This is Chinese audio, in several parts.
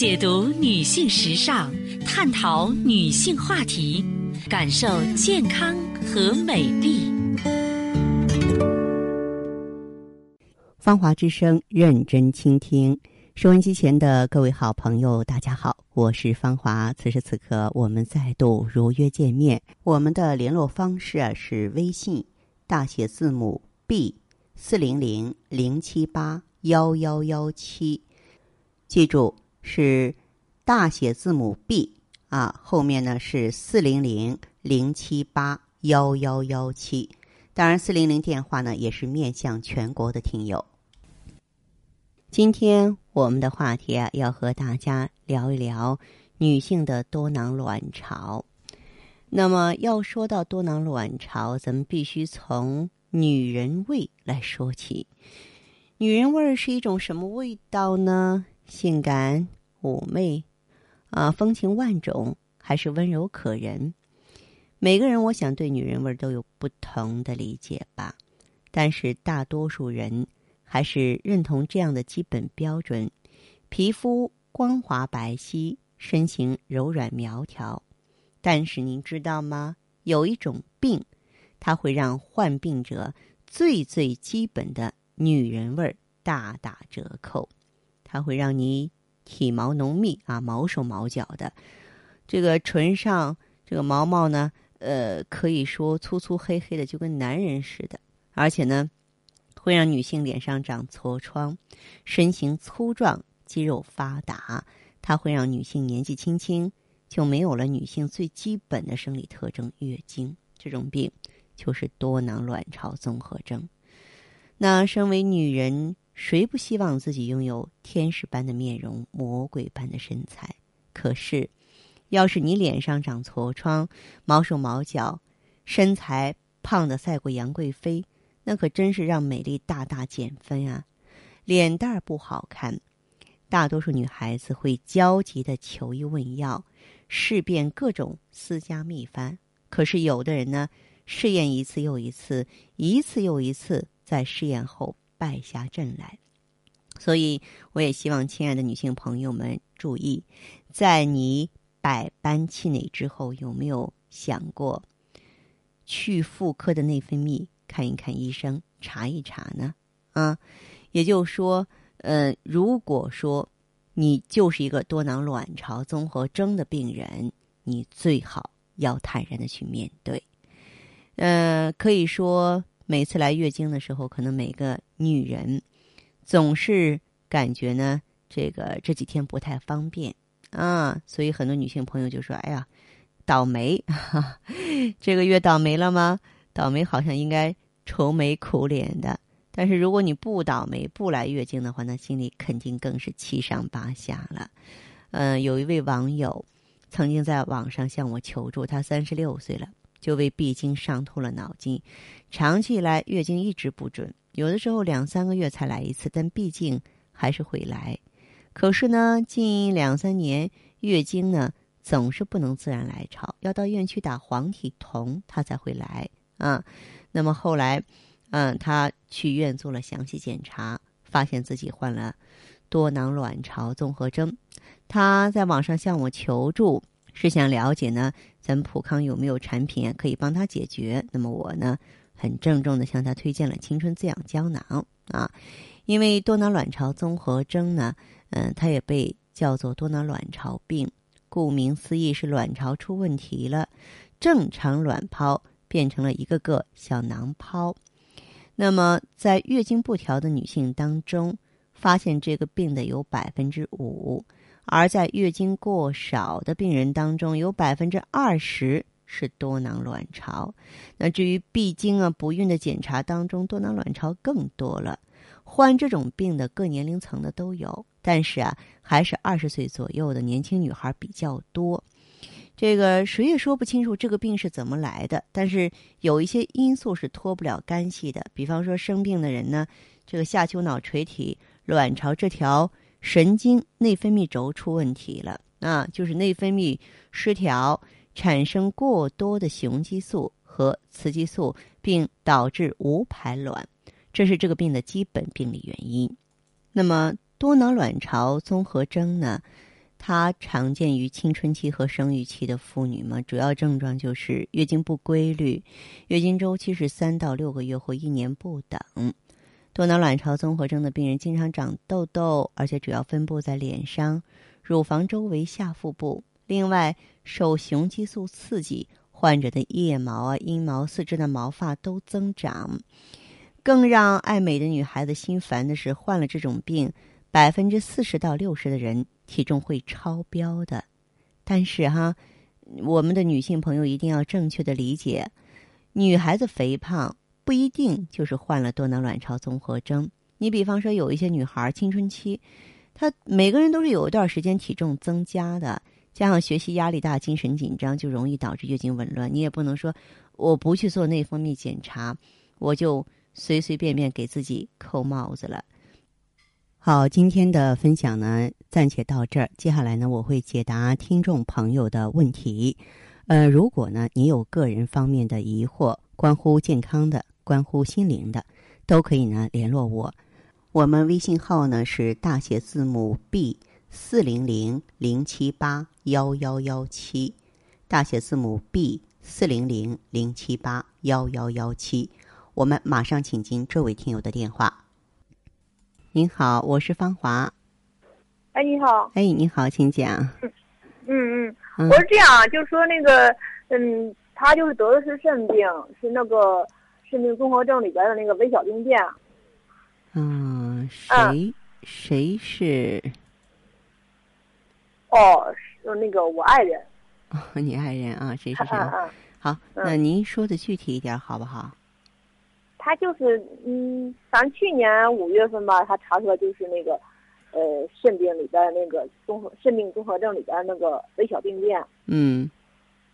解读女性时尚，探讨女性话题，感受健康和美丽。芳华之声，认真倾听。收音机前的各位好朋友，大家好，我是芳华。此时此刻，我们再度如约见面。我们的联络方式啊是微信大写字母 B 四零零零七八幺幺幺七，记住是大写字母 B 啊，后面呢是四零零零七八幺幺幺七。当然，四零零电话呢也是面向全国的听友。今天我们的话题啊，要和大家聊一聊女性的多囊卵巢。那么，要说到多囊卵巢，咱们必须从女人味来说起。女人味是一种什么味道呢？性感、妩媚啊，风情万种，还是温柔可人？每个人，我想对女人味都有不同的理解吧。但是，大多数人。还是认同这样的基本标准：皮肤光滑白皙，身形柔软苗条。但是您知道吗？有一种病，它会让患病者最最基本的女人味大打折扣。它会让你体毛浓密啊，毛手毛脚的。这个唇上这个毛毛呢，呃，可以说粗粗黑黑的，就跟男人似的。而且呢。会让女性脸上长痤疮，身形粗壮，肌肉发达。它会让女性年纪轻轻就没有了女性最基本的生理特征——月经。这种病就是多囊卵巢综合征。那身为女人，谁不希望自己拥有天使般的面容、魔鬼般的身材？可是，要是你脸上长痤疮、毛手毛脚，身材胖的赛过杨贵妃。那可真是让美丽大大减分啊！脸蛋儿不好看，大多数女孩子会焦急的求医问药，试遍各种私家秘方。可是有的人呢，试验一次又一次，一次又一次，在试验后败下阵来。所以，我也希望亲爱的女性朋友们注意，在你百般气馁之后，有没有想过去妇科的内分泌？看一看医生，查一查呢，啊，也就是说，呃，如果说你就是一个多囊卵巢综合征的病人，你最好要坦然的去面对。呃，可以说每次来月经的时候，可能每个女人。总是感觉呢，这个这几天不太方便。啊，所以很多女性朋友就说：“哎呀，倒霉，这个月倒霉了吗？”倒霉好像应该愁眉苦脸的，但是如果你不倒霉不来月经的话，那心里肯定更是七上八下了。嗯，有一位网友曾经在网上向我求助，他三十六岁了，就为闭经伤透了脑筋，长期以来月经一直不准，有的时候两三个月才来一次，但毕竟还是会来。可是呢，近两三年月经呢总是不能自然来潮，要到医院去打黄体酮，它才会来。啊，那么后来，嗯，她去医院做了详细检查，发现自己患了多囊卵巢综合征。她在网上向我求助，是想了解呢，咱们普康有没有产品可以帮他解决。那么我呢，很郑重的向他推荐了青春滋养胶囊啊，因为多囊卵巢综合征呢，嗯，它也被叫做多囊卵巢病，顾名思义是卵巢出问题了，正常卵泡。变成了一个个小囊泡，那么在月经不调的女性当中，发现这个病的有百分之五，而在月经过少的病人当中，有百分之二十是多囊卵巢。那至于闭经啊、不孕的检查当中，多囊卵巢更多了。患这种病的各年龄层的都有，但是啊，还是二十岁左右的年轻女孩比较多。这个谁也说不清楚这个病是怎么来的，但是有一些因素是脱不了干系的。比方说生病的人呢，这个下丘脑垂体卵巢这条神经内分泌轴出问题了啊，就是内分泌失调，产生过多的雄激素和雌激素，并导致无排卵，这是这个病的基本病理原因。那么多囊卵巢综合征呢？它常见于青春期和生育期的妇女嘛，主要症状就是月经不规律，月经周期是三到六个月或一年不等。多囊卵巢综合征的病人经常长痘痘，而且主要分布在脸上、乳房周围、下腹部。另外，受雄激素刺激，患者的腋毛啊、阴毛、四肢的毛发都增长。更让爱美的女孩子心烦的是，患了这种病，百分之四十到六十的人体重会超标的。但是哈，我们的女性朋友一定要正确的理解，女孩子肥胖不一定就是患了多囊卵巢综合征。你比方说，有一些女孩青春期，她每个人都是有一段时间体重增加的。加上学习压力大、精神紧张，就容易导致月经紊乱。你也不能说我不去做内分泌检查，我就随随便便给自己扣帽子了。好，今天的分享呢，暂且到这儿。接下来呢，我会解答听众朋友的问题。呃，如果呢你有个人方面的疑惑，关乎健康的、关乎心灵的，都可以呢联络我。我们微信号呢是大写字母 B。四零零零七八幺幺幺七，大写字母 B 四零零零七八幺幺幺七，我们马上请进这位听友的电话。您好，我是芳华。哎，你好。哎，你好，请讲。嗯嗯，我是这样，就是说那个，嗯，他就是得的是肾病，是那个肾病综合症里边的那个微小病变。嗯，谁谁是？哦，是那个我爱人。哦，你爱人啊？谁是谁？好，那您说的具体一点好不好？他就是嗯，反正去年五月份吧，他查出来就是那个，呃，肾病里边那个综合肾病综合症里边那个微小病变。嗯。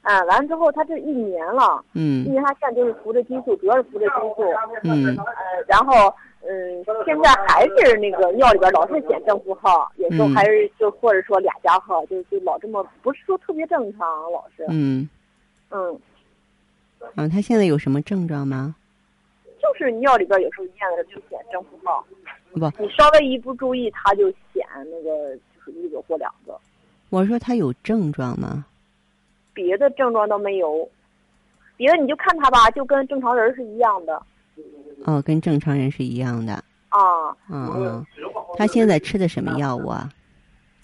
啊，完了之后他这一年了。嗯。因为他现在就是服着激素，主要是服着激素。嗯。呃，然后。嗯，现在还是那个尿里边老是显正负号，有时候还是就或者说俩加号，就就老这么不是说特别正常，老是。嗯。嗯。嗯，他现在有什么症状吗？就是尿里边有时候验了就显正负号。不。你稍微一不注意，他就显那个就是一个或两个。我说他有症状吗？别的症状都没有，别的你就看他吧，就跟正常人是一样的。哦，跟正常人是一样的。啊，嗯嗯，他现在吃的什么药物啊？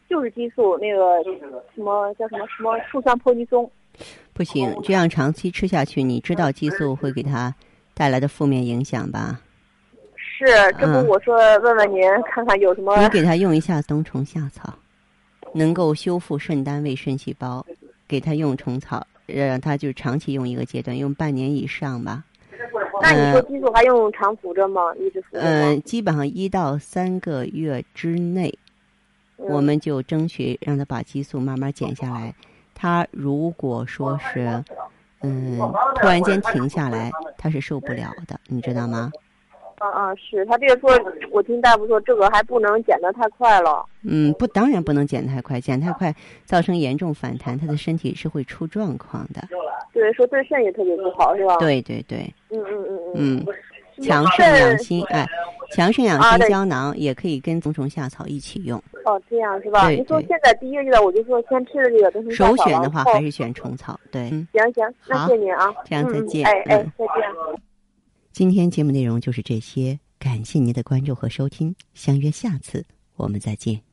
就是激素，那个什么叫什么什么醋酸泼尼松。不行，这样长期吃下去，你知道激素会给他带来的负面影响吧？是，这不我说问问您，看看有什么。你给他用一下冬虫夏草，能够修复肾单位肾细胞，给他用虫草，让他就长期用一个阶段，用半年以上吧。那你说激素还用常服着吗？一直服着嗯，基本上一到三个月之内，我们就争取让他把激素慢慢减下来。他如果说是，嗯，突然间停下来，他是受不了的，你知道吗？啊啊，是他这个说，我听大夫说，这个还不能减得太快了。嗯，不，当然不能减太快，减太快造成严重反弹，他的身体是会出状况的。对，说对肾也特别不好，是吧？对对对。嗯嗯嗯嗯。嗯，强肾养心，哎，强肾养心胶囊也可以跟冬虫夏草一起用。哦，这样是吧？你说现在第一个阶段，我就说先吃的这个冬虫夏草。首选的话还是选虫草，对。行行，那谢您啊。这样再见。哎哎，再见。今天节目内容就是这些，感谢您的关注和收听，相约下次我们再见。